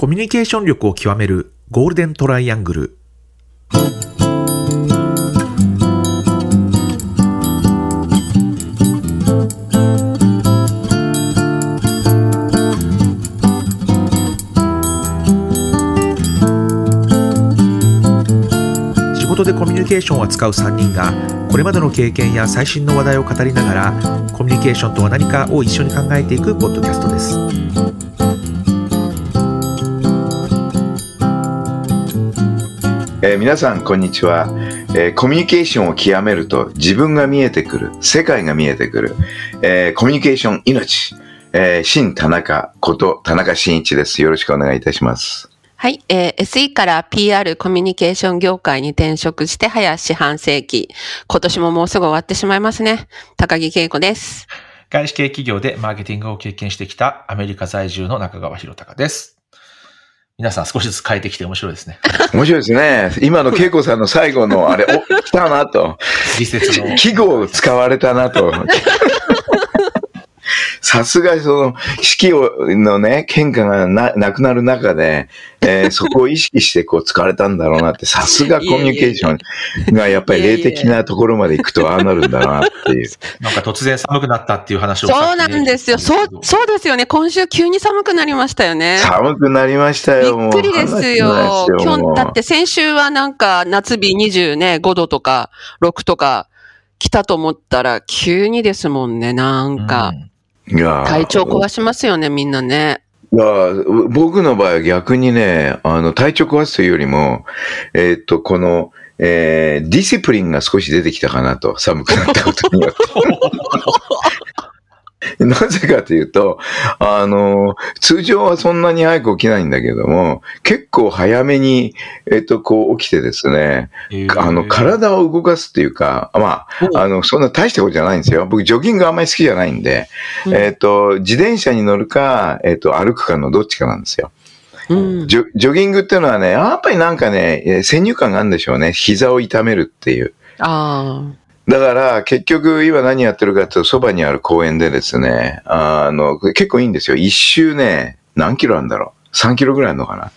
コミュニケーション力を極めるゴールデントライアングル。仕事でコミュニケーションを扱う3人がこれまでの経験や最新の話題を語りながらコミュニケーションとは何かを一緒に考えていくポッドキャストです。えー皆さんこんにちは、えーコミュニケーションを極めると自分が見えてくる世界が見えてくる、えーコミュニケーション命、えー新田中こと田中真一ですよろしくお願いいたしますはい、えー SE から PR コミュニケーション業界に転職して早四半世紀。今年ももうすぐ終わってしまいますね。高木恵子です。外資系企業でマーケティングを経験してきたアメリカ在住の中川博隆です。皆さん少しずつ変えてきて面白いですね。面白いですね今の恵子さんの最後のあれお来たなと理説の。記号を使われたなとさすがその式をのね喧嘩がななくなる中で、えー そこを意識してこう使われたんだろうなってさすがコミュニケーションがやっぱり霊的なところまで行くとああなるんだなっていう なんか突然寒くなったっていう話をそうなんですよ。そう、そうですよね。今週急に寒くなりましたよね。寒くなりましたびよもうっくりですよ。すよ今日、だって先週はなんか夏日20ね、5度とか6とか来たと思ったら急にですもんね。なんか、いやー体調壊しますよね、みんなね。いやー僕の場合は逆にね、あの、体調壊すというよりも、えーっと、この、えーディシプリンが少し出てきたかなと、寒くなったことによって。なぜかというと、あの、通常はそんなに早く起きないんだけども、結構早めに、えっと、こう起きてですね、あの、体を動かすっていうか、まあ、あの、そんな大したことじゃないんですよ。僕、ジョギングあんまり好きじゃないんで、うんえっと、自転車に乗るか、えっと、歩くかのどっちかなんですよ。うん。ジョジョギングっていうのはね、やっぱりなんかね、えー先入観があるんでしょうね。膝を痛めるっていう。あだから、結局、今何やってるかっていうと、そばにある公園でですね、あの、結構いいんですよ。一周ね、何キロあるんだろう。3キロぐらいあるのかな。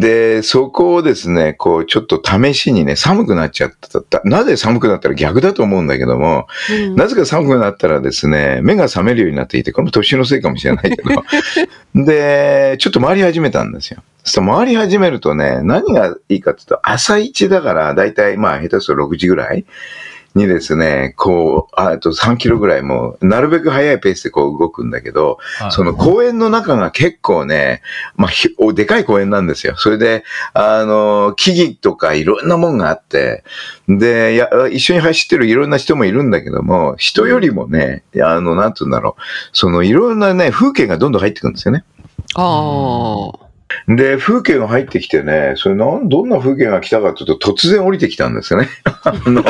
で、そこをですね、こう、ちょっと試しにね、寒くなっちゃった。なぜ寒くなったら逆だと思うんだけども、うんなぜか寒くなったらですね、目が覚めるようになっていて、これも年のせいかもしれないけど、で、ちょっと回り始めたんですよ。そしたら回り始めるとね、何がいいかっていうと、朝一だから、だいたい、まあ、下手すると6時ぐらいにですね、こう、ああと3キロぐらいもう、なるべく速いペースでこう動くんだけど、その公園の中が結構ね、まあ、ひおでかい公園なんですよ。それで、あの、木々とかいろんなもんがあって、で、や一緒に走ってるいろんな人もいるんだけども、人よりもね、あの、なんつうんだろう、そのいろんなね、風景がどんどん入ってくるんですよね。ああ。で、風景が入ってきてね、それなん、どんな風景が来たかというと、突然降りてきたんですよね。あの、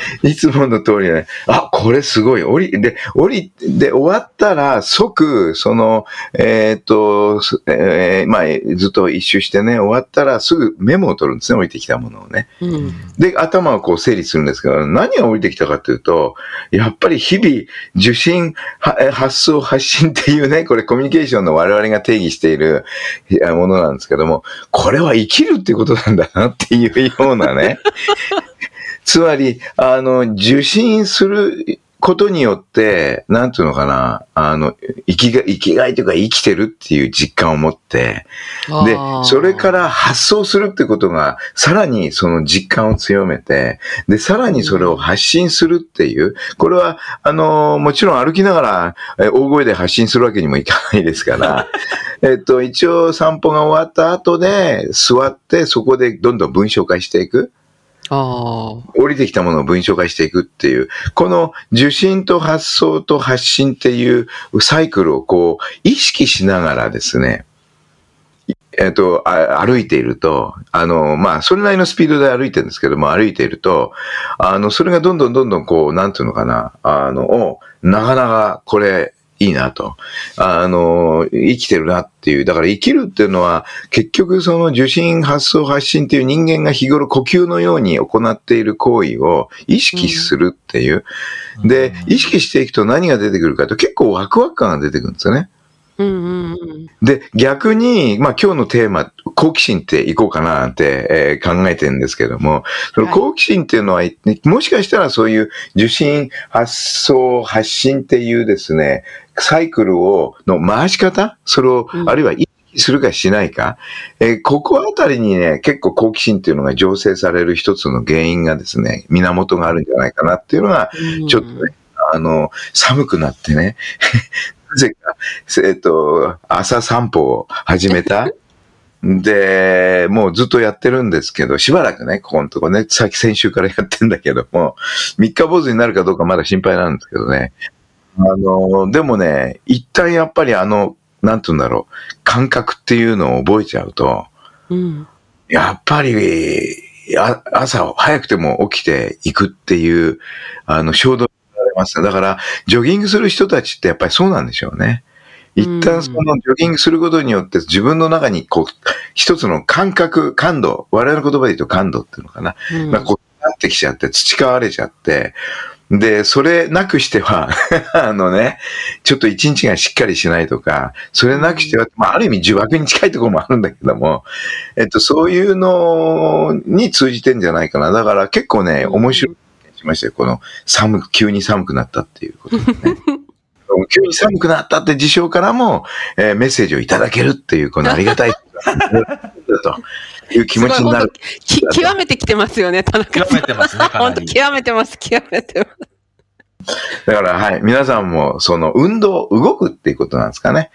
いつもの通りね、あ、これすごい、降り、で、降り、で、終わったら、即、その、えーっと、すえーまあ、ずっと一周してね、終わったらすぐメモを取るんですね、降りてきたものをね。うん。で、頭をこう整理するんですけど、何が降りてきたかというと、やっぱり日々、受信、発想、発信っていうね、これコミュニケーションの我々が定義しているものなんですけども、これは生きるっていうことなんだなっていうようなね。つまり、あの、受信することによって、なんていうのかな、あの、生きが、生きがいというか生きてるっていう実感を持って、でそれから発想するってことが、さらにその実感を強めて、で、さらにそれを発信するっていう、これは、あの、もちろん歩きながら、え大声で発信するわけにもいかないですから、えっと、一応散歩が終わった後で、座って、そこでどんどん文章化していく。降りてきたものを文章化していくっていう、この受信と発想と発信っていうサイクルをこう意識しながらですね、えっと、歩いていると、あの、まあ、それなりのスピードで歩いてるんですけども、歩いていると、あの、それがどんどんどんどんこう、なんていうのかな、あの、おなかなかこれ、いいなと。あの、生きてるなっていう。だから生きるっていうのは、結局その受信、発想、発信っていう人間が日頃呼吸のように行っている行為を意識するっていう。で、意識していくと何が出てくるかと結構ワクワク感が出てくるんですよね。ううんうんうん。で、逆に、まあ今日のテーマ、好奇心っていこうかななんて、えー考えてるんですけども、そのはい好奇心っていうのは、もしかしたらそういう受信、発送、発信っていうですね、サイクルを、の回し方？それを、うん。あるいはするかしないか、えーここあたりにね、結構好奇心っていうのが醸成される一つの原因がですね、源があるんじゃないかなっていうのが、うん。ちょっとね、あの、寒くなってね、なぜか、えっと、朝散歩を始めた。で、もうずっとやってるんですけど、しばらくね、ここのとこね、さっき先週からやってんだけども、三日坊主になるかどうかまだ心配なんですけどね。あの、でもね、一旦やっぱりあの、なんて言うんだろう、感覚っていうのを覚えちゃうと、うん。やっぱり、あ朝早くても起きていくっていう、あの、衝動ます。だから、ジョギングする人たちってやっぱりそうなんでしょうね。一旦そのジョギングすることによって自分の中にこう、一つの感覚、感度、我々の言葉で言うと感度っていうのかな。うんまあ、こうなってきちゃって、培われちゃって、で、それなくしては、あのね、ちょっと一日がしっかりしないとか、それなくしては、まあ、ある意味呪縛に近いところもあるんだけども、えっと、そういうのに通じてんじゃないかな。だから結構ね、面白い気がしましたよ。この寒く、急に寒くなったっていうことでね。急に寒くなったって事象からも、えーメッセージをいただけるっていう、このありがたい、という気持ちになる。き極めてきてますよね、田中さん。極めてますね本当極めてます、極めてます。だから、はい。皆さんも、その、運動、動くっていうことなんですかね。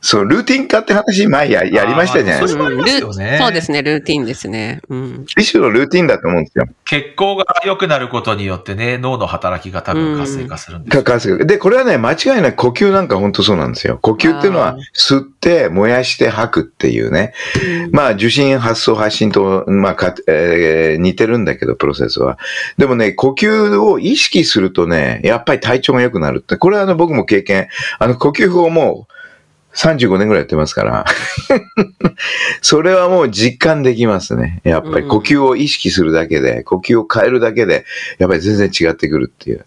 そう、ルーティン化って話、前ややりましたじゃないですか。そうですね、ルーティンですね。うん。一種のルーティンだと思うんですよ。血行が良くなることによってね、脳の働きが多分活性化するんですよかかすで、これはね、間違いない呼吸なんか本当そうなんですよ。呼吸っていうのは吸って、燃やして吐くっていうね。まあ、受信、発送、発信と、まあか、えー似てるんだけど、プロセスは。でもね、呼吸を意識するとね、やっぱり体調が良くなるって。これはあの、僕も経験。あの、呼吸法も、35年ぐらいやってますから。それはもう実感できますね。やっぱり呼吸を意識するだけで、呼吸を変えるだけで、やっぱり全然違ってくるっていう。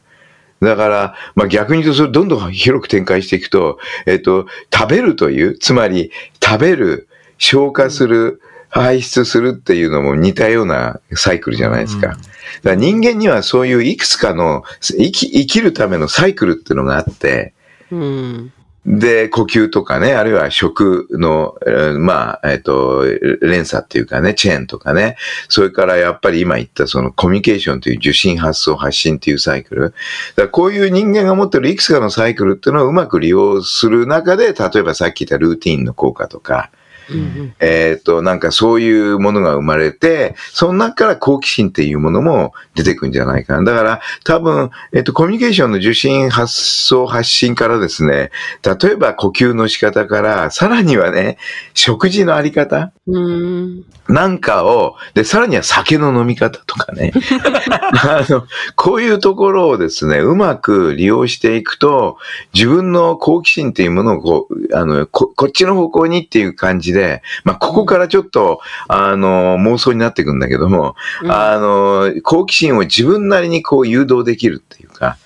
だから、まあ逆に言うと、それどんどん広く展開していくと、えっと、食べるという、つまり、食べる、消化する、排出するっていうのも似たようなサイクルじゃないですか。だから人間にはそういういくつかの生き生きるためのサイクルっていうのがあって、うん。で、呼吸とかね、あるいは食の、まあ、えっ、と、連鎖っていうかね、チェーンとかね、それからやっぱり今言ったそのコミュニケーションという受信発送発信っていうサイクル。だこういう人間が持ってるいくつかのサイクルっていうのをうまく利用する中で、例えばさっき言ったルーティンの効果とか、うんえっ、と、なんかそういうものが生まれて、その中から好奇心っていうものも出てくるんじゃないかな。だから多分、えっ、と、コミュニケーションの受信、発送、発信からですね、例えば呼吸の仕方から、さらにはね、食事のあり方うん。なんかを、で、さらには酒の飲み方とかね。あの、こういうところをですね、うまく利用していくと、自分の好奇心っていうものをこう、あの、ここっちの方向にっていう感じで、まあ、ここからちょっと、あの、妄想になっていくんだけども、うんあの、好奇心を自分なりにこう誘導できるっていうか、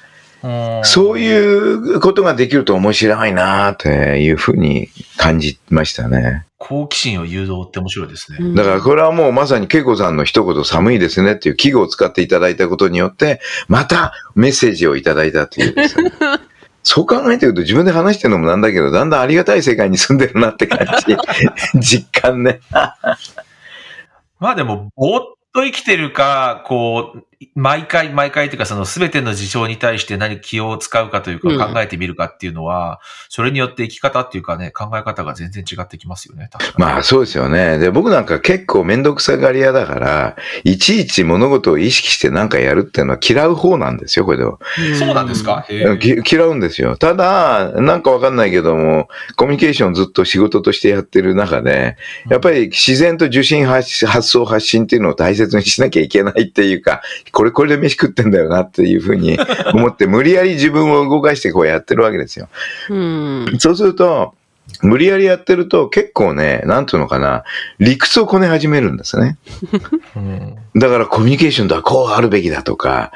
そうういうことができると面白いなっていうふうに感じましたね。好奇心を誘導って面白いですね。うんだからこれはもうまさに恵子さんの一言寒いですねっていう記号を使っていただいたことによって、またメッセージをいただいたというですね。そう考えてると自分で話してるのもなんだけど、だんだんありがたい世界に住んでるなって感じ。実感ね。まあでも、ぼーっと生きてるか、こう、毎回毎回というか、その全ての事象に対して何気を使うかといううんか考えてみるかっていうのは、それによって生き方っていうかね、考え方が全然違ってきますよね。まあそうですよね。で、僕なんか結構めんどくさがり屋だから、いちいち物事を意識してなんかやるっていうのは嫌う方なんですよ、これでは。そうなんですか？嫌うんですよ。ただ、なんかわかんないけども、コミュニケーションずっと仕事としてやってる中で、やっぱり自然と受信発発送発信っていうのを大切にしなきゃいけないっていうか、これこれで飯食ってんだよなっていうふうに 思って、無理やり自分を動かしてこうやってるわけですよ。うん。そうすると、無理やりやってると結構ね、なんていうのかな、理屈をこね始めるんですね。うんだからコミュニケーションとはこうあるべきだとか、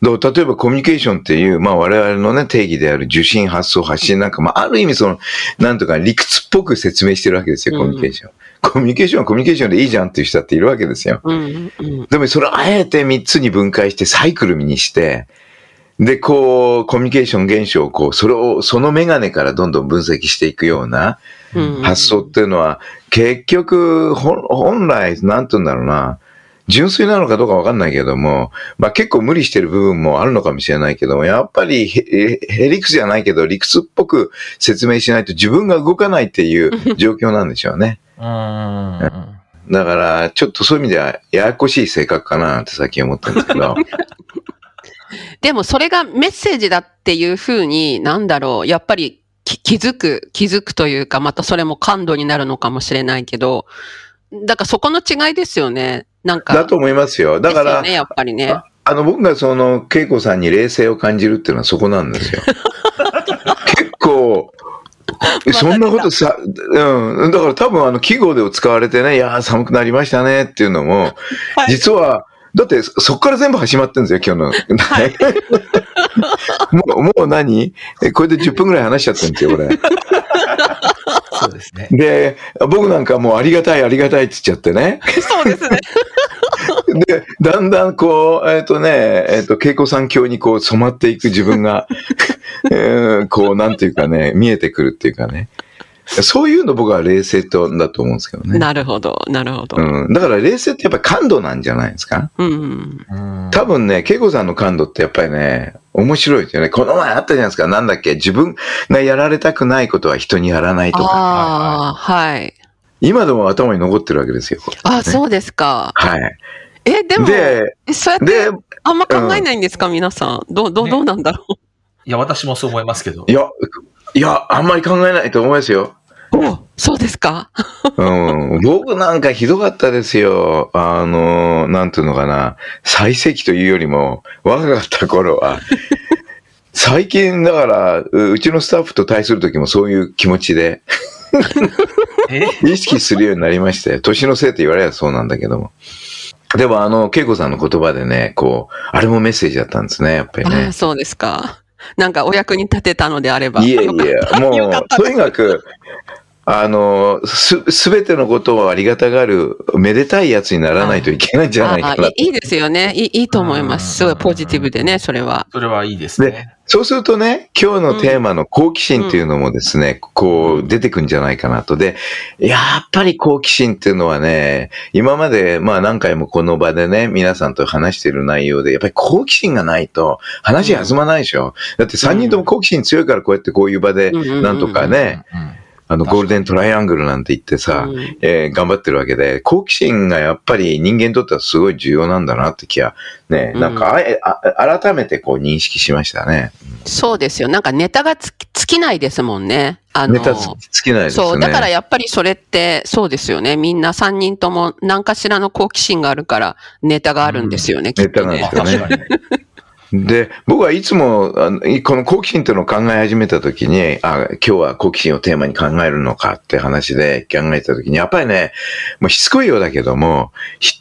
例えばコミュニケーションっていう、まあ我々のね、定義である受信、発送、発信なんか、まあある意味その、なんとか理屈っぽく説明してるわけですよ、コミュニケーション。コミュニケーションはコミュニケーションでいいじゃんっていう人だっているわけですよ。うんうんでもそれをあえて3つに分解してサイクルにして、で、こう、コミュニケーション現象をこう、それを、そのメガネからどんどん分析していくようなうん発想っていうのは、結局、本来、なんて言うんだろうな、純粋なのかどうかわかんないけども、まあ結構無理してる部分もあるのかもしれないけども、やっぱりへへ理屈じゃないけど、理屈っぽく説明しないと自分が動かないっていう状況なんでしょうね。うーん。だから、ちょっとそういう意味では、ややこしい性格かなって最近思ったんですけど。でもそれがメッセージだっていうふうに、なんだろう、やっぱりき気づく、気づくというか、またそれも感度になるのかもしれないけど、だからそこの違いですよね。なんか。だと思いますよ。だから、ね、やっぱりね。あの、僕がその、恵子さんに冷静を感じるっていうのはそこなんですよ。結構、そんなことさ、うん。だから多分あの、記号で使われてね、いやー寒くなりましたねっていうのも、はい実は、だってそそっから全部始まってるんですよ、今日の。もう、もう何？えこれで10分ぐらい話しちゃってるんですよ、俺。そうですね。で、僕なんかもうありがたいありがたいって言っちゃってね。そうですね。で、だんだんこう、えっ、とね、えっ、と、恵子さん教にこう染まっていく自分が、えーこう、なんていうかね、見えてくるっていうかね。そういうの僕は冷静とだと思うんですけどね。なるほど、なるほど。うん。だから冷静ってやっぱり感度なんじゃないですか？うん。うん多分ね、恵子さんの感度ってやっぱりね、面白いですよね。この前あったじゃないですか。なんだっけ？自分がやられたくないことは人にやらないとか。ああ、はい。今でも頭に残ってるわけですよ。あ、そうですか。はい。え、でも、で、えそうやってで、あんま考えないんですか、皆さん。どう、どう、ねどうなんだろいや、私もそう思いますけどい。や、いや、あんまり考えないと思いますよ。う。おそうですか？うん、僕なんかひどかったですよ。あの、なんていうのかな。最盛期というよりも、若かった頃は。最近、だから、ううちのスタッフと対する時もそういう気持ちで、え？意識するようになりましたよ。年のせいと言われればそうなんだけども。でも、あの、恵子さんの言葉でね、こう、あれもメッセージだったんですね、やっぱりねああ、。そうですか。なんかお役に立てたのであれば。いえいえ、もう、とにかく、あの、す、すべてのことをありがたがる、めでたいやつにならないといけないんじゃないかなああい。いいいですよね。いいいいと思います。すごいポジティブでね、それは。それはいいですね。そうするとね、今日のテーマの好奇心っていうのもですね、こう出てくんじゃないかなと。で、やっぱり好奇心っていうのはね、今までまあ何回もこの場でね、皆さんと話してる内容で、やっぱり好奇心がないと話弾まないでしょ。だって3人とも好奇心強いからこうやってこういう場でうんうんうんうんなんとかね、うんあのゴールデントライアングルなんて言ってさ、うんえー頑張ってるわけで、好奇心がやっぱり人間にとってはすごい重要なんだなって気は、ね、なんかあえ、あ改めてこう認識しましたね。そうですよ。なんかネタがつき尽きないですもんね。あのネタきないですね。そう。だからやっぱりそれって、そうですよね。みんな3人とも何かしらの好奇心があるから、ネタがあるんですよね、きっとねネタ。あなんですよね。で、僕はいつも、あのこの好奇心っていうのを考え始めたときに、あ、今日は好奇心をテーマに考えるのかって話で考えたときに、やっぱりね、もうしつこいようだけども、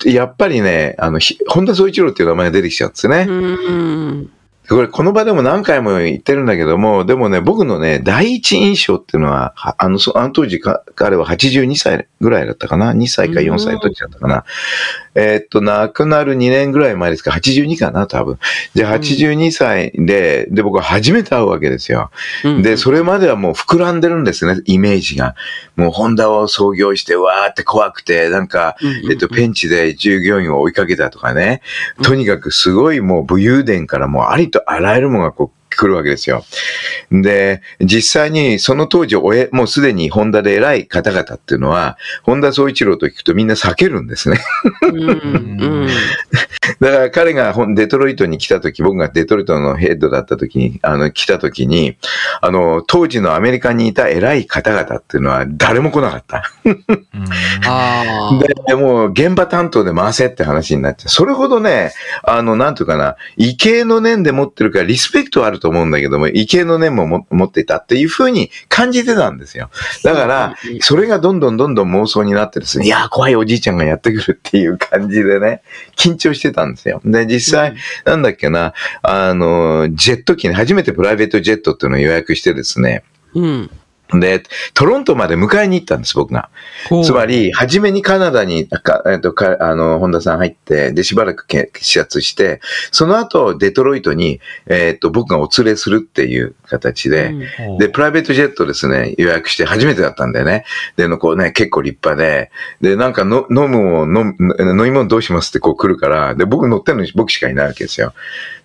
やっぱりね、あの、本田宗一郎っていう名前が出てきちゃうんですね。うん。これ、この場でも何回も言ってるんだけども、でもね、僕のね、第一印象っていうのは、はあの、そあの当時か、彼は82歳ぐらいだったかな ?2 歳か4歳の時だったかな？えーっと、亡くなる2年ぐらい前ですか ?82 かな？多分。じゃあ、82歳で、で、僕は初めて会うわけですよ。うんで、それまではもう膨らんでるんですね、イメージが。もう、ホンダを創業して、わーって怖くて、なんか、えっと、ペンチで従業員を追いかけたとかね。とにかくすごいもう武勇伝からもうありとあらゆるものがこう来るわけですよ。で、実際にその当時、おえもうすでにホンダで偉い方々っていうのは、本田宗一郎と聞くとみんな避けるんですね。うんうん だから彼がデトロイトに来た時、僕がデトロイトのヘッドだった時に、あの、来た時に、あの、当時のアメリカにいた偉い方々っていうのは誰も来なかった。で、もう現場担当で回せって話になっちゃう。それほどね、あの、なんていうかな、異形の念で持ってるからリスペクトあるると思うんだけども、畏敬の念もも持っていたっていうふうに感じてたんですよ。だから、それがどんどんどんどん妄想になってですね、いやー、怖いおじいちゃんがやってくるっていう感じでね、緊張してたんですよ。で、実際、なんだっけな、あの、ジェット機に初めてプライベートジェットっていうのを予約してですね、うん。で、トロントまで迎えに行ったんです、僕が。つまり、初めにカナダに、かえっと、かあの、本田さん入って、で、しばらくけ視察して、その後、デトロイトに、えっと、僕がお連れするっていう形で、で、プライベートジェットですね、予約して初めてだったんだよね。で、のこうね、結構立派で、で、なんかの飲むもん、飲む飲み物どうしますってこう来るから、で、僕乗ってるのに僕しかいないわけですよ。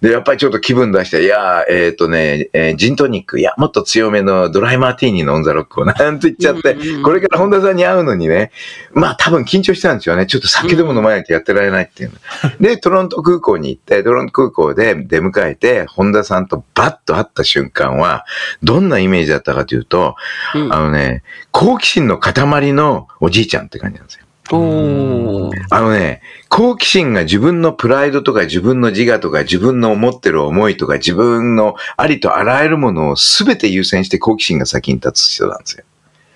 で、やっぱりちょっと気分出して、いやー、えっ、とね、えージントニック、いや、もっと強めのドライマーティーニのオンザロックをなんと言っちゃってこれから本田さんに会うのにね、まあ多分緊張してたんですよね。ちょっと酒でも飲まないとやってられないっていうの。で、トロント空港に行って、トロント空港で出迎えて、本田さんとバッと会った瞬間は、どんなイメージだったかというと、うんあのね、好奇心の塊のおじいちゃんって感じなんですよ。おーあのね、好奇心が自分のプライドとか自分の自我とか自分の思ってる思いとか自分のありとあらゆるものを全て優先して好奇心が先に立つ人なんですよ。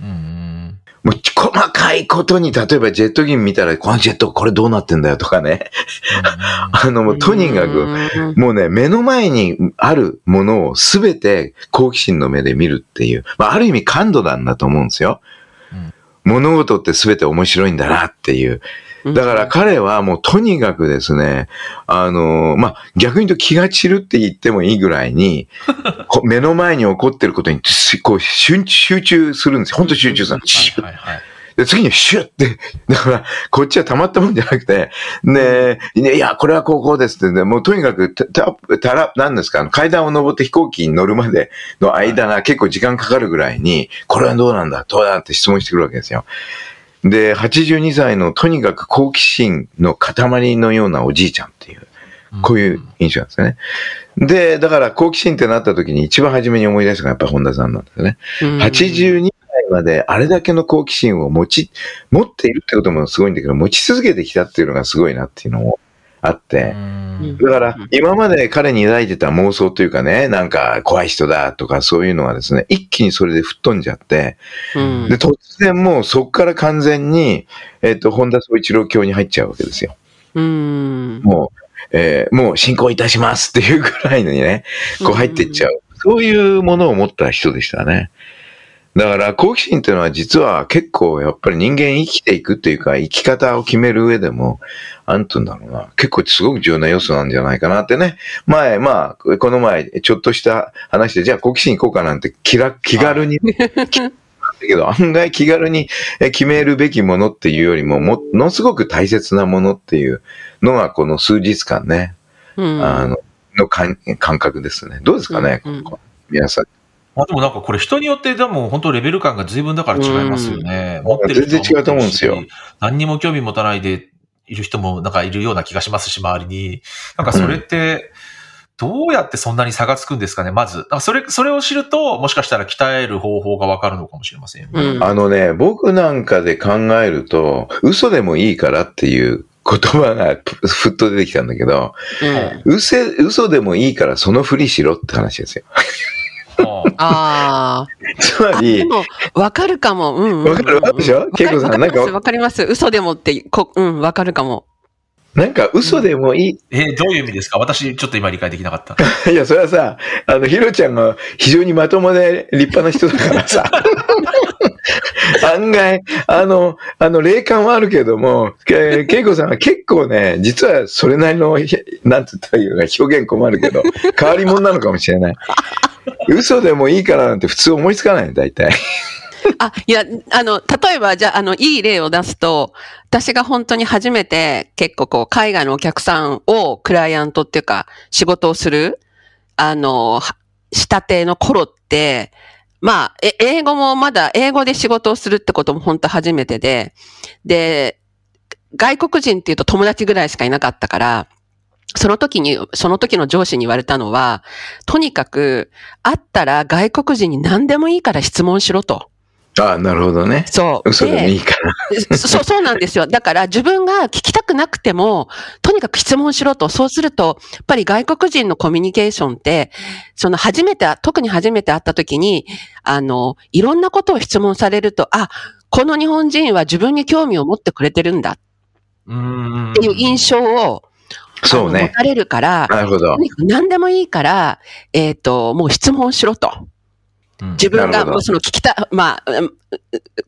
うん。もう細かいことに、例えばジェット機見たら、このジェットこれどうなってんだよとかね。あの、もうとにかく、うんもうね、目の前にあるものを全て好奇心の目で見るっていう、まあ、ある意味感度なんだと思うんですよ。うん物事って全て面白いんだなっていう。だから彼はもうとにかくですね、あの、まあ、逆に言うと気が散るって言ってもいいぐらいに、こ目の前に起こってることにすこう集集中するんですよ。本当集中する。シュッはいはいはい。で、次にシュッて、だから、こっちはたまったもんじゃなくて、ねねいや、これはこうこうですってね、もうとにかく、た、た、たら、なんですか、階段を登って飛行機に乗るまでの間が結構時間かかるぐらいに、これはどうなんだ、どうだって質問してくるわけですよ。で、82歳のとにかく好奇心の塊のようなおじいちゃんっていう、こういう印象なんですよね。で、だから好奇心ってなった時に一番初めに思い出したのがやっぱり本田さんなんですよね。うん82歳まであれだけの好奇心を持ち、持っているってこともすごいんだけど、持ち続けてきたっていうのがすごいなっていうのもあって、うんだから今まで彼に抱いてた妄想というかね、なんか怖い人だとかそういうのがですね、一気にそれで吹っ飛んじゃって、うんで、突然もうそこから完全に、えっ、と、本田宗一郎教に入っちゃうわけですよ。うんもう、えーもう進行いたしますっていうぐらいのにね、こう入っていっちゃう。そういうものを持った人でしたね。だから好奇心っていうのは実は結構やっぱり人間生きていくっていうか生き方を決める上でも、なんて言うんだろうな。結構すごく重要な要素なんじゃないかなってね。前、まあ、この前、ちょっとした話で、じゃあ好奇心行こうかなんて気楽気軽に、だけど案外気軽にえ決めるべきものっていうよりも、もものすごく大切なものっていうのがこの数日間ね、うんあの、の感感覚ですね。どうですかね、うんうん皆さん。まあでもなんかこれ人によってでも本当レベル感が随分だから違いますよね。持ってる人全然違うと思うんですよ。何にも興味持たないでいる人もなんかいるような気がしますし、周りに。なんかそれって、どうやってそんなに差がつくんですかね、まず。それ、それを知ると、もしかしたら鍛える方法がわかるのかもしれませんよね。うんあのね、僕なんかで考えると、嘘でもいいからっていう言葉がふふっと出てきたんだけど、うん嘘嘘でもいいからそのふりしろって話ですよ。ああ。つまりで、も、わかるかも。うんうんうん。わかるわかるでしょ？わか恵子さんなんかわかります。嘘でもって、こうん、わかるかも。なんか嘘でもいい。えーどういう意味ですか？私、ちょっと今理解できなかった。いや、それはさ、あの、ひろちゃんが非常にまともで立派な人だからさ。案外、あの、あの、霊感はあるけども、け恵子さんは結構ね、実はそれなりの、ひなんて言ったらいいのか表現困るけど、変わり者なのかもしれない。嘘でもいいからなんて普通思いつかない、大体。あ、いや、あの、例えば、じゃあ、あの、いい例を出すと、私が本当に初めて結構こう、海外のお客さんをクライアントっていうか、仕事をする、あの、したての頃って、まあ、え英語もまだ、英語で仕事をするってことも本当初めてで、で、外国人っていうと友達ぐらいしかいなかったから、その時に、その時の上司に言われたのは、とにかく、会ったら外国人に何でもいいから質問しろと。ああ、なるほどね。そう。嘘でもいいから。そう、そうなんですよ。だから自分が聞きたくなくても、とにかく質問しろと。そうすると、やっぱり外国人のコミュニケーションって、その初めて、特に初めて会った時に、あの、いろんなことを質問されると、あ、この日本人は自分に興味を持ってくれてるんだうんっていう印象を、そうね。持たれるから、なるほど何でもいいから、えっ、と、もう質問しろと。うん自分が、もうその聞きた、まあ、うん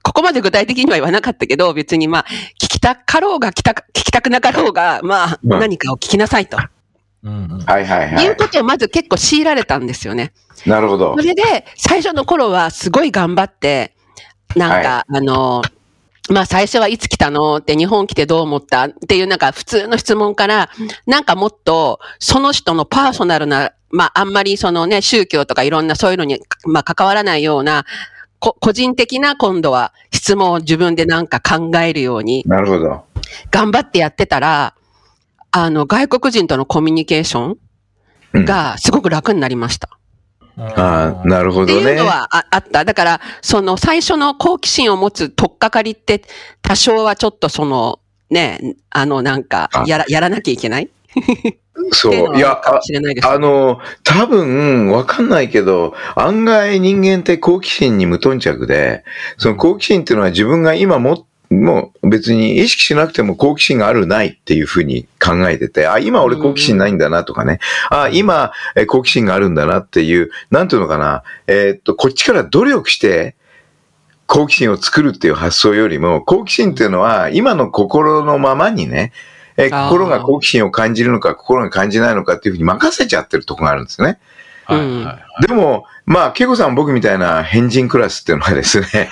ここまで具体的には言わなかったけど、別にまあ、聞きたかろうが聞きた、聞きたくなかろうが、まあ、うん何かを聞きなさいと。うんうんはいはいはいいう。ことをまず結構強いられたんですよね。なるほどそ。れで、最初の頃はすごい頑張って、なんか、あの、まあ最初はいつ来たの？って日本来てどう思った？っていうなんか普通の質問から、なんかもっとその人のパーソナルな、まああんまりそのね、宗教とかいろんなそういうのに、まあ関わらないような、こ個人的な今度は質問を自分でなんか考えるようになるほど。頑張ってやってたら、あの外国人とのコミュニケーショうんンがすごく楽になりました。ああ、なるほどねっていうの。はああった。だから、その最初の好奇心を持つ取っかかりって、多少はちょっとその、ね、あの、なんかあ、やら、やらなきゃいけない？そう。いや。あの、多分、わかんないけど、案外人間って好奇心に無頓着で、その好奇心っていうのは自分が今も、もう別に意識しなくても好奇心があるないっていうふうに考えてて、あ、今俺好奇心ないんだなとかね、あ、今え好奇心があるんだなっていう、なんていうのかな、えーっと、こっちから努力して、好奇心を作るっていう発想よりも、好奇心っていうのは今の心のままにね、え心が好奇心を感じるのか、心が感じないのかっていうふうに任せちゃってるところがあるんですね。はい。でも、まあ、ケイコさん僕みたいな変人クラスっていうのはですね、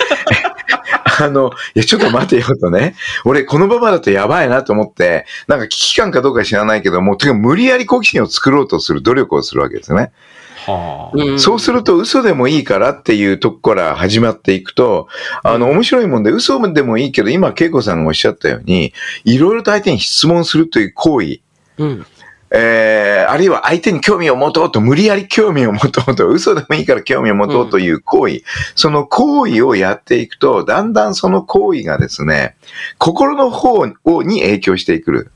あの、いや、ちょっと待てよとね、俺このままだとやばいなと思って、なんか危機感かどうか知らないけども、とにかく無理やり好奇心を作ろうとする努力をするわけですね。はあうんそうすると嘘でもいいからっていうとこから始まっていくと、あの、面白いもんで嘘でもいいけど、今、恵子さんがおっしゃったように、いろいろと相手に質問するという行為、うん。えー、あるいは相手に興味を持とうと、無理やり興味を持とうと、嘘でもいいから興味を持とうという行為、その行為をやっていくと、だんだんその行為がですね、心の方をに影響してくる。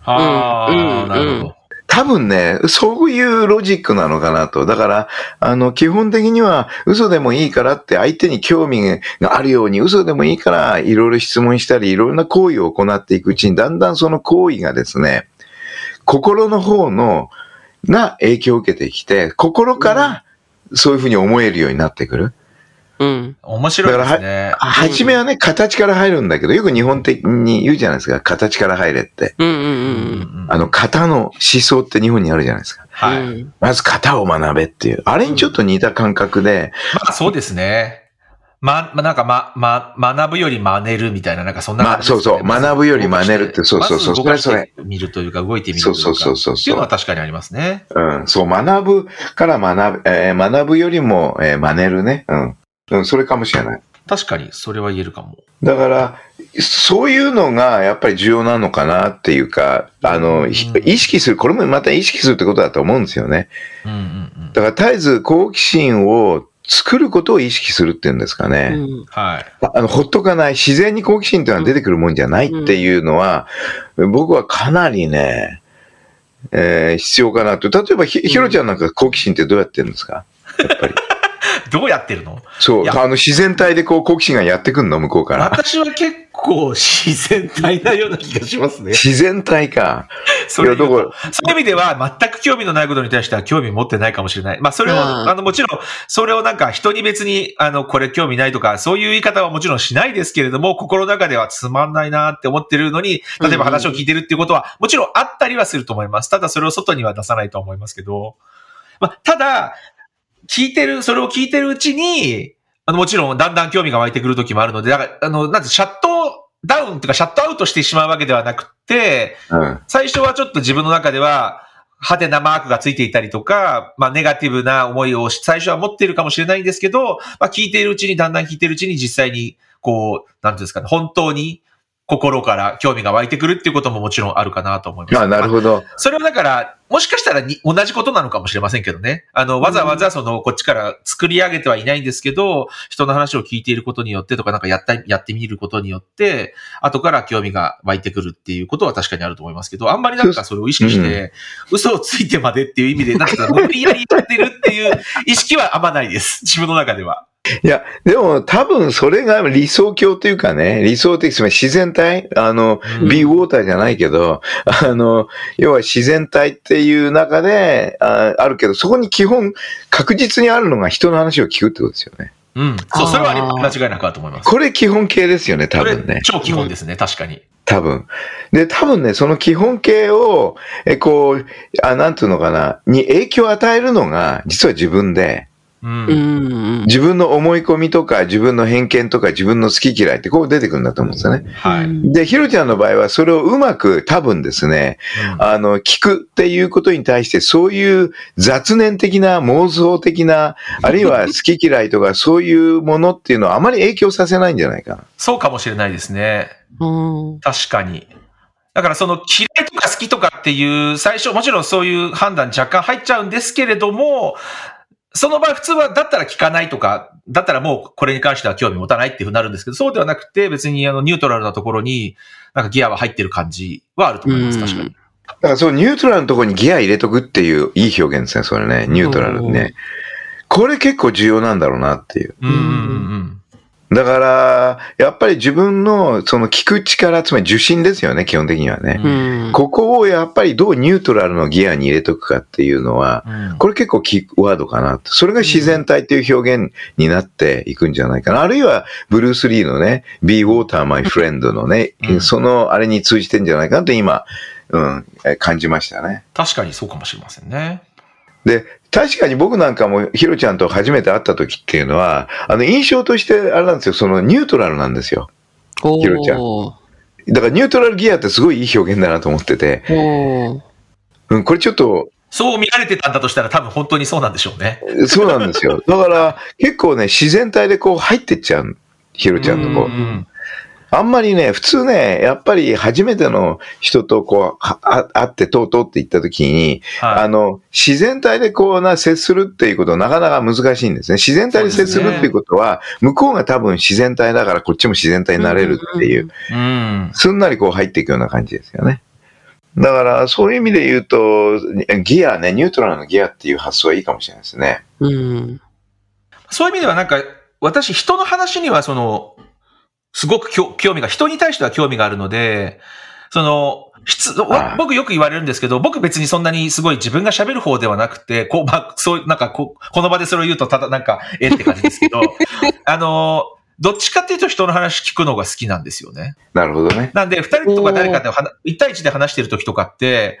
はあ、うんなるほど。多分ね、そういうロジックなのかなと。だから、あの、基本的には嘘でもいいからって相手に興味があるように嘘でもいいからいろいろ質問したりいろんな行為を行っていくうちにだんだんその行為がですね、心の方の、が影響を受けてきて、心からそういうふうに思えるようになってくる。うん。面白いですね。はじめはね、形から入るんだけど、よく日本的に言うじゃないですか、形から入れって。うんうんうんうんあの、型の思想って日本にあるじゃないですか。うん。はい。うんまず型を学べっていう。あれにちょっと似た感覚で、まあそうですね。ま、まあ、なんかま、ま、学ぶより真似るみたいな、なんかそんな感じですねまあそうそう学ぶより真似るってそうそうそうまず動かしてそれ見るというか、動いてみるというか。そうそうそうっていうのは確かにありますね。うん、そう、学ぶから学ぶ、えー学ぶよりも、えー真似るね。うん。うん、それかもしれない。確かに、それは言えるかも。だから、そういうのがやっぱり重要なのかなっていうか、あの、ひうん意識する、これもまた意識するってことだと思うんですよね。うんうんうん。だから絶えず好奇心を作ることを意識するっていうんですかね。うんはい。あの、ほっとかない、自然に好奇心っていうのは出てくるもんじゃないっていうのは、僕はかなりね、えー必要かなと。例えばひ、ひろちゃんなんか好奇心ってどうやってるんですか？やっぱり。どうやってるの？そう、あの、自然体でこう好奇心がやってくんの？向こうから。私は結構自然体なような気がしますね。自然体か。それいやだからそういう意味では、全く興味のないことに対しては興味持ってないかもしれない。まあ、それを、うんあの、もちろん、それをなんか人に別に、あの、これ興味ないとか、そういう言い方はもちろんしないですけれども、心の中ではつまんないなって思ってるのに、例えば話を聞いてるっていうことは、もちろんあったりはすると思います。ただそれを外には出さないと思いますけど、まあ、ただ、聞いてる、それを聞いてるうちに、あの、もちろんだんだん興味が湧いてくる時もあるので、だから、あの、なんて、シャットダウンとかシャットアウトしてしまうわけではなくて、うん。最初はちょっと自分の中では、派手なマークがついていたりとか、まあ、ネガティブな思いを最初は持っているかもしれないんですけど、まあ、聞いているうちに、だんだん聞いているうちに実際に、こう、なんていうんですかね、本当に心から興味が湧いてくるっていうことももちろんあるかなと思います。あ、なるほど。それはだから、もしかしたらに同じことなのかもしれませんけどね。あの、わざわざその、こっちから作り上げてはいないんですけど、人の話を聞いていることによってとか、なんかやった、やってみることによって、後から興味が湧いてくるっていうことは確かにあると思いますけど、あんまりなんかそれを意識して、嘘をついてまでっていう意味で、なんか無理やりやってるっていう意識はあんまないです。自分の中では。いや、でも多分それが理想郷というかね、理想的、つまり自然体、あの、うんビーウォーターじゃないけど、あの、要は自然体っていう中でああるけど、そこに基本確実にあるのが人の話を聞くってことですよね。うん。そう、それは間違いなくあると思います。これ基本形ですよね、多分ね。超基本ですね、確かに。多分。で、多分ね、その基本形を、え、こう、あ、なんていうのかな、に影響を与えるのが、実は自分で、うん。うんうん。自分の思い込みとか、自分の偏見とか、自分の好き嫌いってこう出てくるんだと思うんですよね。はい。うんで、ひろちゃんの場合は、それをうまく多分ですね、あの、聞くっていうことに対して、そういう雑念的な、妄想的な、あるいは 好き嫌いとか、そういうものっていうのはあまり影響させないんじゃないかな。そうかもしれないですね。うん確かに。だからその嫌いとか好きとかっていう最初もちろんそういう判断若干入っちゃうんですけれども、その場合普通はだったら聞かないとか、だったらもうこれに関しては興味持たないっていうふうになるんですけど、そうではなくて別にあのニュートラルなところになんかギアは入ってる感じはあると思います、確かに。だからそう、ニュートラルのところにギア入れとくっていう、いい表現ですね、それね。ニュートラルね。これ結構重要なんだろうなっていう。うんうんうんだから、やっぱり自分のその聞く力、つまり受信ですよね、基本的にはね。うんここをやっぱりどうニュートラルのギアに入れとくかっていうのは、うん。うんこれ結構キーワードかな。それが自然体っていう表現になっていくんじゃないかな。あるいは、ブルース・リーのね、Be Water My Friend のね、うんそのあれに通じてんじゃないかなと今、うん、え感じましたね。確かにそうかもしれませんね。で、確かに僕なんかもヒロちゃんと初めて会った時っていうのは、あの印象としてあれなんですよ、そのニュートラルなんですよ。おひろちゃんーだからニュートラルギアってすごいいい表現だなと思ってて、うん、これちょっと、そう見られてたんだとしたら多分本当にそうなんでしょうね。そうなんですよ。だから結構ね、自然体でこう入ってっちゃう、ヒロちゃんのこう。うんあんまりね、普通ね、やっぱり初めての人とこう、はあ会ってとうとうって言った時に、あはい。の、自然体でこうな、接するっていうことはなかなか難しいんですね。自然体で接するっていうことは、向こうが多分自然体だからこっちも自然体になれるっていう、うん。すんなりこう入っていくような感じですよね。だから、そういう意味で言うと、ギアね、ニュートラルのギアっていう発想はいいかもしれないですね。うん。そういう意味ではなんか、私人の話にはその、すごく興興味が、人に対しては興味があるので、その、僕よく言われるんですけど、僕別にそんなにすごい自分が喋る方ではなくて、こう、まあ、そう、なんかこう、この場でそれを言うとただなんか、えって感じですけど、あの、どっちかっていうと人の話聞くのが好きなんですよね。なるほどね。なんで、二人とか誰かで話、一対一で話してる時とかって、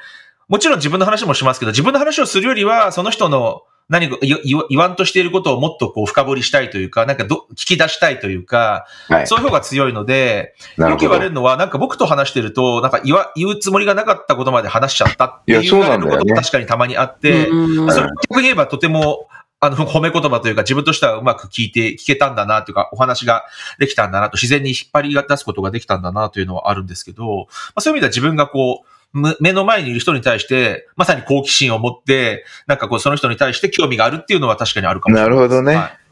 もちろん自分の話もしますけど、自分の話をするよりは、その人の何か言わんとしていることをもっとこう深掘りしたいというか、なんかど聞き出したいというか、はい。そういう方が強いので、よく言われ。るのは、なんか僕と話してると、なんか言わ、言うつもりがなかったことまで話しちゃったっていういやそうなことも確かにたまにあって、うんそれ逆に言えばとても、あの、褒め言葉というか自分としてはうまく聞いて、聞けたんだなというか、お話ができたんだなと、自然に引っ張り出すことができたんだなというのはあるんですけど、まあ、そういう意味では自分がこう、む目の前にいる人に対して、まさに好奇心を持って、なんかこう、その人に対して興味があるっていうのは確かにあるかもしれない。なるほどねはい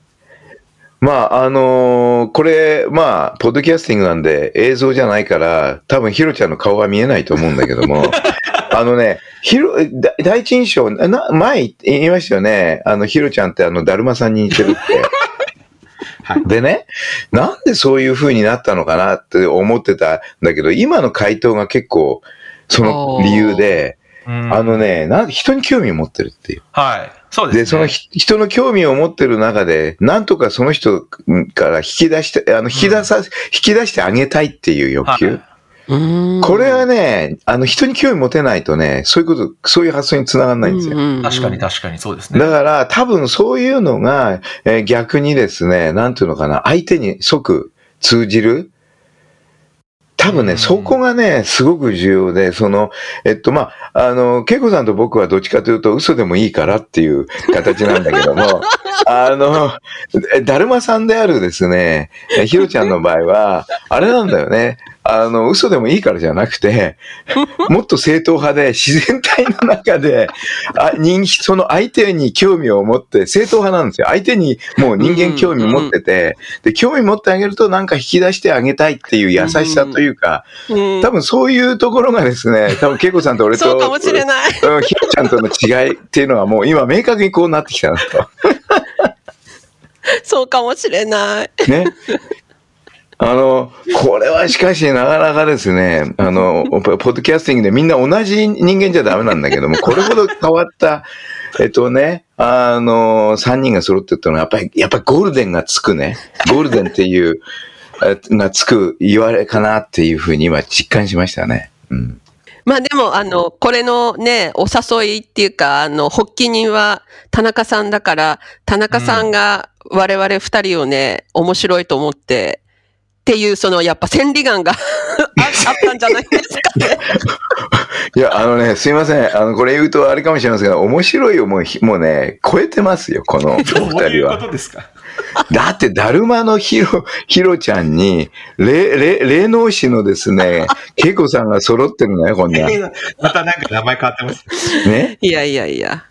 まあ、あのーこれ、まあ、ポッドキャスティングなんで映像じゃないから、多分ヒロちゃんの顔は見えないと思うんだけども、あのね、ヒロ、だ第一印象、な、前言いましたよね。あの、ヒロちゃんってあの、だるまさんに似てるって。はいでね、なんでそういう風になったのかなって思ってたんだけど、今の回答が結構、その理由で、うんあのね、なん人に興味を持ってるっていう。はい。そうですね。で、そのひ人の興味を持ってる中で、なんとかその人から引き出して、あの、引き出さ、引き出してあげたいっていう欲求。はいうんこれはね、あの、人に興味持てないとね、そういうこと、そういう発想につながらないんですよ。うんうん確かに確かにそうですね。だから、多分そういうのが、えー逆にですね、なんていうのかな、相手に即通じる。多分ね、うん。そこがね、すごく重要で、その、えっと、まあ、あの、恵子さんと僕はどっちかというと嘘でもいいからっていう形なんだけども、あの、えだるまさんであるですね、えひろちゃんの場合は、あれなんだよね、あの、嘘でもいいからじゃなくて、もっと正統派で自然体の中で、あ人その相手に興味を持って、正統派なんですよ。相手にもう人間興味持ってて、で、興味持ってあげるとなんか引き出してあげたいっていう優しさというか、うん多分そういうところがですね、多分恵子さんと俺と、そうかもしれない。うんひろちゃんとの違いっていうのはもう今明確にこうなってきたなと。そうかもしれない。ね。あの、これはしかしなかなかですね、あの、ポッドキャスティングでみんな同じ人間じゃダメなんだけども、これほど変わった、えっとね、あの、3人が揃ってったのは、やっぱり、やっぱりゴールデンがつくね。ゴールデンっていう、がつく言われかなっていうふうに今実感しましたね。うん。まあでも、あの、これのね、お誘いっていうか、あの、発起人は田中さんだから、田中さんが我々二人をね、面白いと思って、っていう、その、やっぱ千里眼が ああったんじゃないですかね。いや、あのね、すいません。あの、これ言うとあれかもしれませんが、面白いをもうひ、もうね、超えてますよ、この二 どういうこ人は。とですか？だって、だるまのひろ、ひろちゃんに、霊、霊、霊能師のですね、けいこさんが揃ってるのよ、こんな。またなんか名前変わってます。ね？いやいやいや。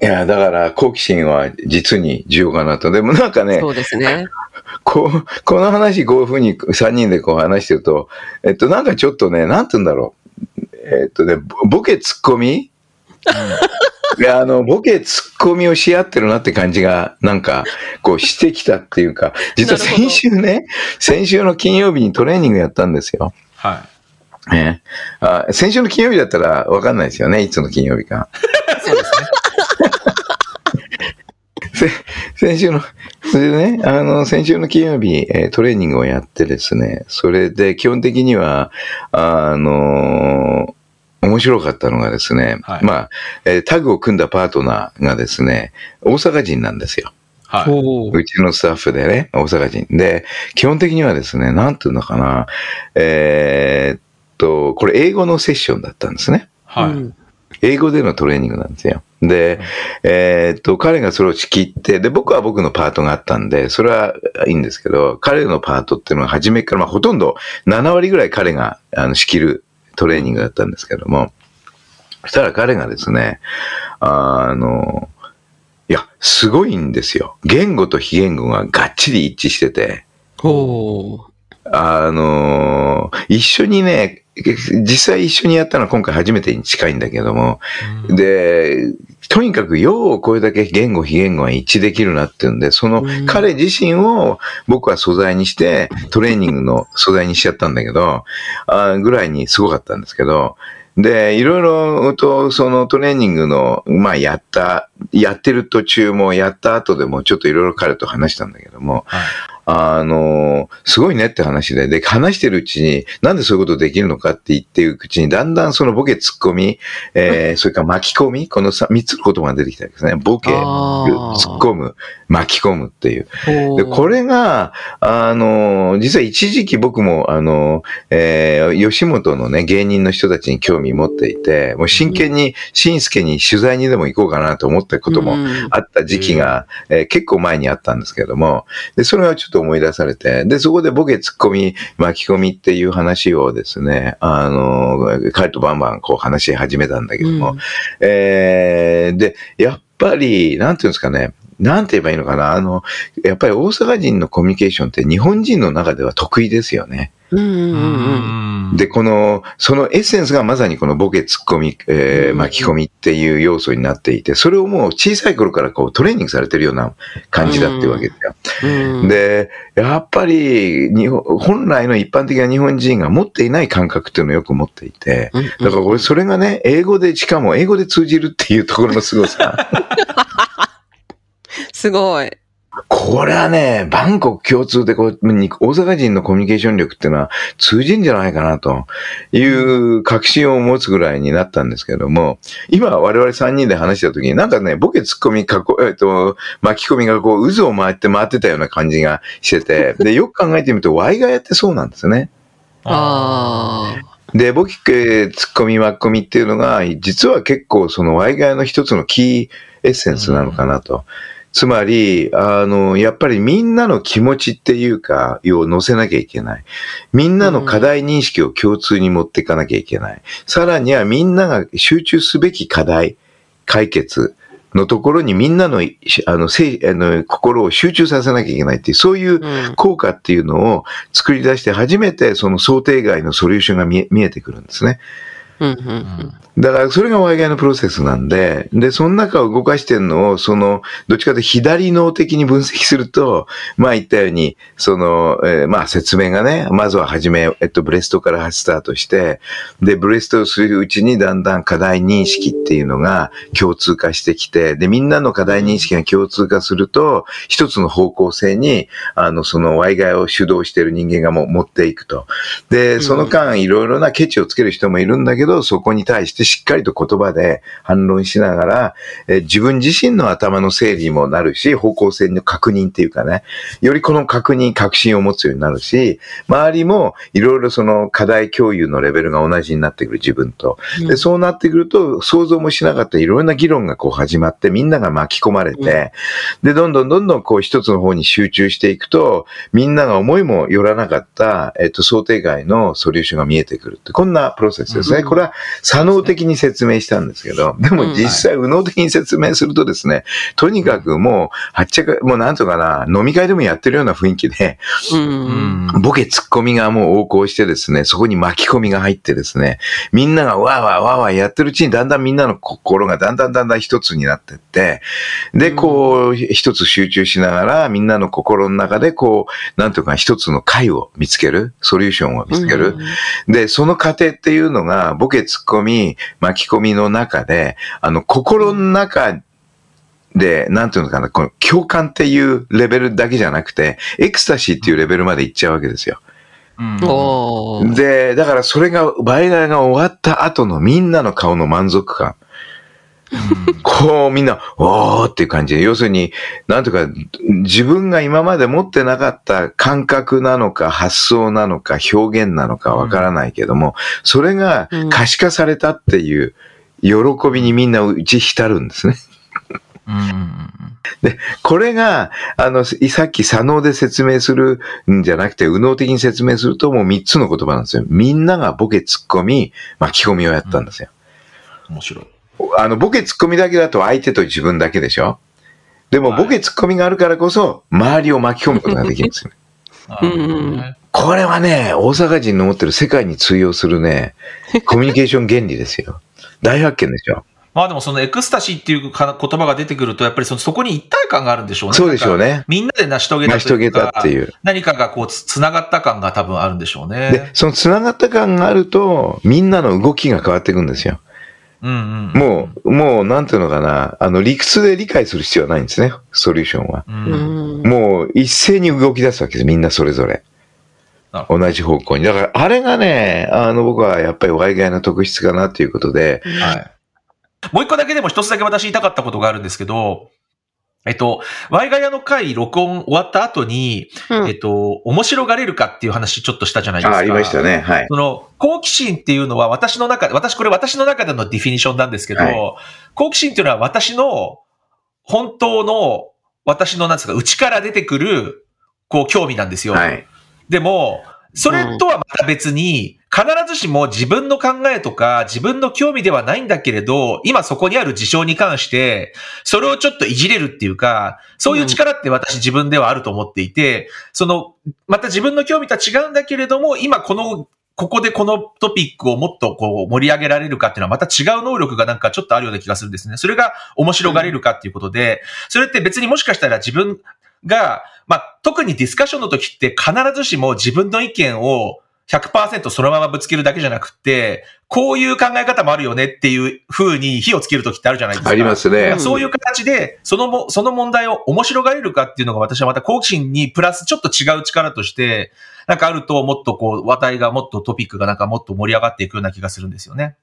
いや、だから、好奇心は実に重要かなと。でもなんかねそ、うですね。こう、この話、こういうふうに3人でこう話してると、えっと、なんかちょっとね、なんて言うんだろう。えっとね、ボボケツッコミ？いや、あの、ボケツッコミをし合ってるなって感じが、なんか、こうしてきたっていうか、実は先週ね、先週の金曜日にトレーニングやったんですよ。はね、あ先週の金曜日だったらわかんないですよね、いつの金曜日か。い。そうですね。せ先週の、それでね、あの、先週の金曜日、えートレーニングをやってですね、それで基本的には、あの面白かったのがですね、はいまあ、えータッグを組んだパートナーがですね、大阪人なんですよ。はい。うちのスタッフでね、大阪人。で、基本的にはですね、なんていうのかな、えーっと、これ英語のセッションだったんですね。はい。うん英語でのトレーニングなんですよ。で、えーっと、彼がそれを仕切って、で、僕は僕のパートがあったんで、それはいいんですけど、彼のパートっていうのは初めから、まあ、ほとんど7割ぐらい彼があの仕切るトレーニングだったんですけども、そしたら彼がですね、あの、いや、すごいんですよ。言語と非言語ががっちり一致してて、おーあの一緒にね、実際一緒にやったのは今回初めてに近いんだけども、うん。で、とにかくようこれだけ言語非言語が一致できるなっていうんで、そのうん。彼自身を僕は素材にして、トレーニングの素材にしちゃったんだけど、あぐらいにすごかったんですけど、で、いろいろと、そのトレーニングの、まあ、やった、やってる途中も、やった後でも、ちょっといろいろ彼と話したんだけども、はいあの、すごいねって話で、で、話してるうちに、なんでそういうことできるのかって言っていくうちに、だんだんそのボケ、ツッコミ、えー、それから巻き込み、このさ三つの言葉が出てきたんですね。ボケ、あー。突っ込む、巻き込むっていう。で、これが、あの、実は一時期僕も、あの、えー吉本のね、芸人の人たちに興味持っていて、もう真剣に、しん。すけに取材にでも行こうかなと思ったこともうん。あった時期が、えー結構前にあったんですけども、で、それはちょっと思い出されて、で、そこでボケ、ツッコミ、巻き込みっていう話をですね、あの、彼とバンバンこう話し始めたんだけども、うん。えーで、やっぱり、なんていうんですかね、なんて言えばいいのかな、あの、やっぱり大阪人のコミュニケーションって日本人の中では得意ですよね。うんうんうんうんで、この、そのエッセンスがまさにこのボケ、ツッコミ、えーうん巻き込みっていう要素になっていて、それをもう小さい頃からこうトレーニングされてるような感じだっていうわけですよ。うんで、やっぱり日本、本来の一般的な日本人が持っていない感覚っていうのをよく持っていて、うんだから俺それがね、英語で、しかも英語で通じるっていうところの凄さ。すごい。これはね、バンコク共通でこう、に大阪人のコミュニケーション力っていうのは通じるんじゃないかなという確信を持つぐらいになったんですけども、今我々3人で話した時になんかね、ボケツッコミ、かこえっと、巻き込みがこう渦を回って回ってたような感じがしてて、で、よく考えてみると、ワイガヤってそうなんですよね。ああ。で、ボケツッコミ巻き込みっていうのが、実は結構そのワイガヤの一つのキーエッセンスなのかなと。つまり、あの、やっぱりみんなの気持ちっていうか、を乗せなきゃいけない。みんなの課題認識を共通に持っていかなきゃいけない。さらにはみんなが集中すべき課題、解決のところにみんなの、あの、せあの心を集中させなきゃいけないっていう、そういううん効果っていうのを作り出して初めてその想定外のソリューションが見え見えてくるんですね。うんうんだからそれが Y 外のプロセスなんで、で、その中を動かしてるのを、その、どっちかというと左脳的に分析すると、まあ言ったように、その、えーまあ説明がね、まずは初め、えっと、ブレストからスタートして、で、ブレストをするうちにだんだん課題認識っていうのが共通化してきて、で、みんなの課題認識が共通化すると、一つの方向性に、あの、その Y 外を主導している人間がもう持っていくと。で、その間、いろいろなケチをつける人もいるんだけど、そこに対してしっかりと言葉で反論しながら、えー自分自身の頭の整理にもなるし、方向性の確認っていうかね、よりこの確認、確信を持つようになるし、周りもいろいろその課題共有のレベルが同じになってくる自分と。で、そうなってくると、想像もしなかったいろんな議論がこう始まって、みんなが巻き込まれて、で、どんどんどんどんこう一つの方に集中していくと、みんなが思いもよらなかった、えっと、想定外のソリューションが見えてくるって、こんなプロセスですね。うんこれは、左脳的に説明したんですけど、でも実際、右脳的に説明するとですね、とにかくもう、はっちゃか、もうなんとかな、飲み会でもやってるような雰囲気で。ボケツッコミがもう横行してですね、そこに巻き込みが入ってですね、みんながわーわーわーわーやってるうちにだんだんみんなの心がだんだんだんだん一つになってって、で、こう、一つ集中しながら、みんなの心の中でこう、なんとか一つの解を見つける、ソリューションを見つける。で、その過程っていうのが、ボケツッコミ、巻き込みの中で、あの、心の中で、なんていうのかな、この共感っていうレベルだけじゃなくて、エクスタシーっていうレベルまでいっちゃうわけですよ。うんで、だからそれが、倍替えが終わった後のみんなの顔の満足感。こうみんな、おーっていう感じで、要するに、なんとか、自分が今まで持ってなかった感覚なのか、発想なのか、表現なのかわからないけども、それが可視化されたっていう喜びにみんな打ち浸るんですね。うんこれが、あの、さっき左脳で説明するんじゃなくて、右脳的に説明するともう3つの言葉なんですよ。みんながボケ突っ込み、巻き込みをやったんですよ。面白い。あの、ボケ突っ込みだけだと相手と自分だけでしょ？でも、はいボケ突っ込みがあるからこそ、周りを巻き込むことができ るんですよ。ねこれはね、大阪人の持ってる世界に通用するね、コミュニケーション原理ですよ。大発見でしょ。まあでもそのエクスタシーっていうか言葉が出てくると、やっぱりそのそこに一体感があるんでしょうね。そうでしょうねみんなで成し遂げた成し遂げたってういう。何かがこうつ、つながった感が多分あるんでしょうでね。、その繋がった感があると、みんなの動きが変わっていくんですよ。うんうん。もう、もう、なんていうのかな、あの、理屈で理解する必要はないんですね、ソリューションは。もう、一斉に動き出すわけです、みんなそれぞれ。同じ方向に。だから、あれがね、あの、僕はやっぱり Y 外の特質かなということで、どはい。もう一個だけでも一つだけ私言いたかったことがあるんですけど、えっと、ワイガヤの回録音終わった後に、うんえっと、面白がれるかっていう話ちょっとしたじゃないですか。あ、ありましたね、はい。その、好奇心っていうのは私の中で、私、これ私の中でのディフィニションなんですけど、はい好奇心っていうのは私の、本当の、私の、なんですか、内から出てくる、こう、興味なんですよ。はい。でも、それとはまた別に、必ずしも自分の考えとか自分の興味ではないんだけれど、今そこにある事象に関して、それをちょっといじれるっていうか、そういう力って私自分ではあると思っていて、その、また自分の興味とは違うんだけれども、今この、ここでこのトピックをもっとこう盛り上げられるかっていうのはまた違う能力がなんかちょっとあるような気がするんですね。それが面白がれるかっていうことで、それって別にもしかしたら自分が、まあ、特にディスカッションの時って必ずしも自分の意見を100%そのままぶつけるだけじゃなくて、こういう考え方もあるよねっていう風に火をつける時ってあるじゃないですか。ありますね。そういう形で、そのも、その問題を面白がれるかっていうのが私はまた好奇心にプラスちょっと違う力として、なんかあるともっとこう、話題がもっとトピックがなんかもっと盛り上がっていくような気がするんですよね。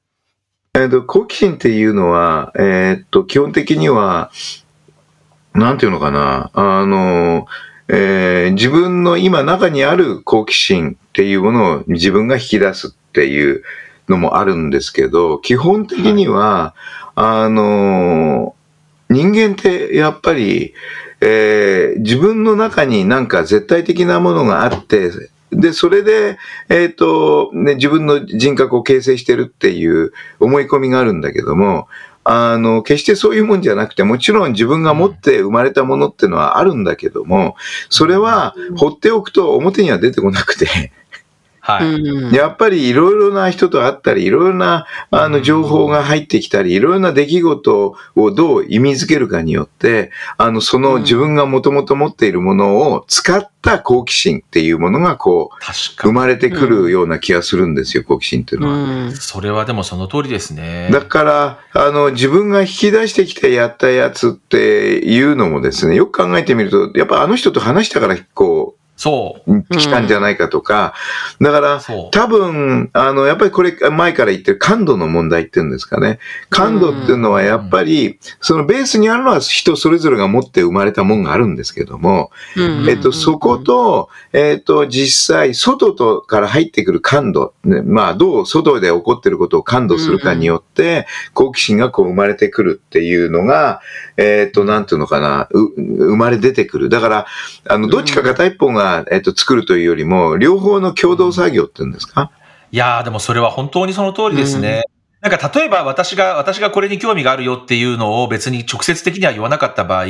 えっと、好奇心っていうのは、えーっと、基本的には、なんていうのかな、あの、えー自分の今中にある好奇心っていうものを自分が引き出すっていうのもあるんですけど、基本的には、あの、人間ってやっぱり、えー自分の中になんか絶対的なものがあって、で、それで、えっ、と、ね、自分の人格を形成してるっていう思い込みがあるんだけども、あの、決してそういうもんじゃなくて、もちろん自分が持って生まれたものっていうのはあるんだけども、それは放っておくと表には出てこなくて、はい。うんやっぱりいろいろな人と会ったり、いろいろなあの情報が入ってきたり、いろいろな出来事をどう意味づけるかによって、あの、その自分がもともと持っているものを使った好奇心っていうものがこう。生まれてくるような気がするんですよ、好奇心っていうのは。うんそれはでもその通りですね。だから、あの、自分が引き出してきてやったやつっていうのもですね、よく考えてみると、やっぱあの人と話したから、こそう。う、来たんじゃないかとか、だから、そう。多分、あの、やっぱりこれ、前から言ってる感度の問題っていうんですかね。感度っていうのはやっぱり、そのベースにあるのは人それぞれが持って生まれたもんがあるんですけども、うんえっと、そこと、えっと、実際、外とから入ってくる感度、ね、まあ、どう外で起こってることを感度するかによって、好奇心がこう生まれてくるっていうのが、えっと、なんていうのかな、う生まれ出てくる。だから、あの、どっちか片一方が、えっと、作るというよりも、両方の共同作業っていうんですか？いやーでもそれは本当にその通りですね。なんか例えば私が、私がこれに興味があるよっていうのを別に直接的には言わなかった場合、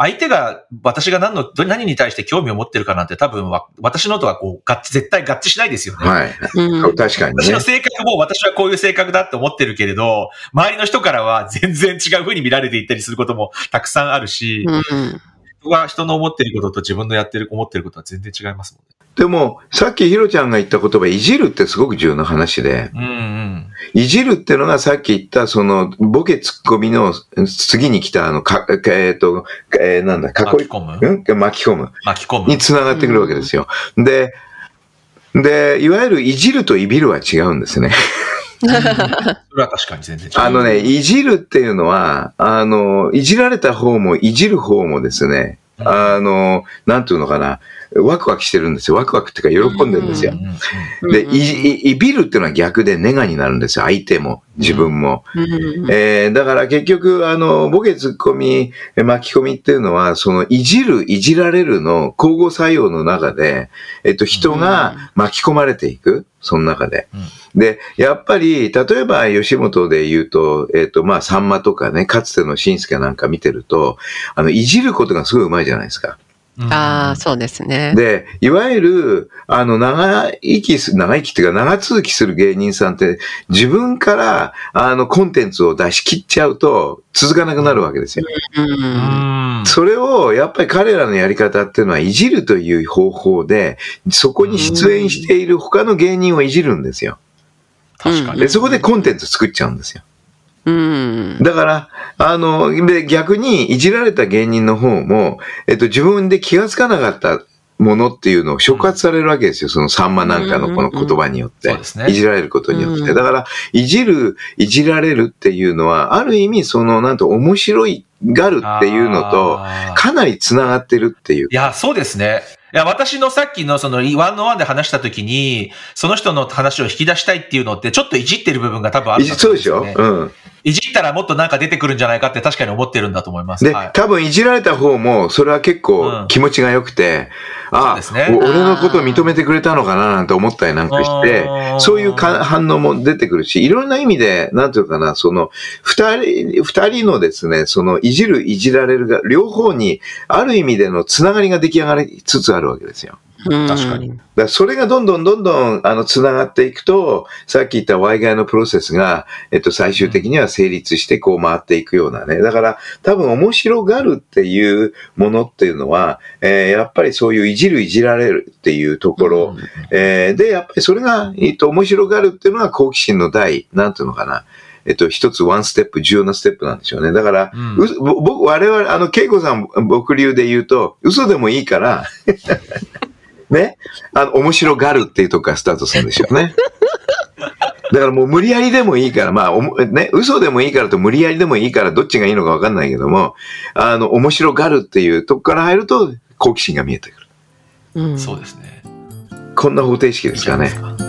相手が私が何の、ど何に対して興味を持ってるかなんて多分わ私のとはこう合致、絶対合致しないですよね。はい。うん確かにね私の。性格も私はこういう性格だって思ってるけれど、周りの人からは全然違う風に見られていったりすることもたくさんあるし、うん人が人の思ってることと自分のやってる、思ってることは全然違いますもんね。でも、さっきヒロちゃんが言った言葉、いじるってすごく重要な話で、うんうん。いじるってのがさっき言った、その、ボケツッコミの次に来た、あの、か、えっ、と、えーなんだ、囲い、込む？うん？巻き込む巻き込むに。つながってくるわけですよ。で、で、いわゆるいじるといびるは違うんですね。それは確かに全然違う。あのね、いじるっていうのは、あの、いじられた方もいじる方もですね、うんあの、なんていうのかな、ワクワクしてるんですよ。ワクワクっていうか喜んでるんですよで、いじ、いいびるっていうのは逆でネガになるんですよ。相手も、自分も。うんえーだから結局、あの、ボケツッコミ、え巻き込みっていうのは、その、いじる、いじられるの交互作用の中で、えっと、人が巻き込まれていく。その中で。で、やっぱり、例えば、吉本で言うと、えっと、まあ、さんまとかね、かつてのしんすけなんか見てると、あの、いじることがすごいうまいじゃないですか。うんああ、そうですね。で、いわゆる、あの、長生きす、長生きっていうか、長続きする芸人さんって、自分から、あの、コンテンツを出し切っちゃうと、続かなくなるわけですよ。それを、やっぱり彼らのやり方っていうのは、いじるという方法で、そこに出演している他の芸人をいじるんですよ。確かに。で、そこでコンテンツ作っちゃうんですよ。うん。だから、あの、で、逆にいじられた芸人の方も、えっと、自分で気がつかなかったものっていうのを触発されるわけですよ。そのさんまなんかのこの言葉によって。そうですねいじられることによって。うんだから、いじる、いじられるっていうのは、ある意味、その、なんと面白いがるっていうのと、かなり繋がってるっていうい。や、そうですね。いや、私のさっきのその、ワンのワンで話したときに、その人の話を引き出したいっていうのって、ちょっといじってる部分が多分あるいじんだとそうでしょ？うん。いじったらもっとなんか出てくるんじゃないかって確かに思ってるんだと思います。で、はい。多分いじられた方も、それは結構気持ちが良くて、うですねお俺のことを認めてくれたのかななんて思ったりなんかして、そういうか反応も出てくるし、いろんな意味で、なんていうかな、その、二人、二人のですね、その、いじる、いじられるが、両方に、ある意味でのつながりが出来上がりつつあるわけですよ。確確かに。それがどんどんどんどん、あの、つながっていくと、さっき言ったワイガイのプロセスが、えっと、最終的には成立して、こう回っていくようなね。だから、多分面白がるっていうものっていうのは、えーやっぱりそういういじる、いじられるっていうところ、えーで、やっぱりそれが、えっと、面白がるっていうのが好奇心の第、なんていうのかな。えっと、一つワンステップ、重要なステップなんでしょうね。だから、うん僕、我々、あの、恵子さん、僕流で言うと、嘘でもいいから、ね、あの、面白がるっていうとこからスタートするんでしょうね。だからもう無理やりでもいいから、まあ、おもね、嘘でもいいからと無理やりでもいいから、どっちがいいのかわかんないけども、あの、面白がるっていうとこから入ると、好奇心が見えてくる。うんそうですね。こんな方程式ですかねいい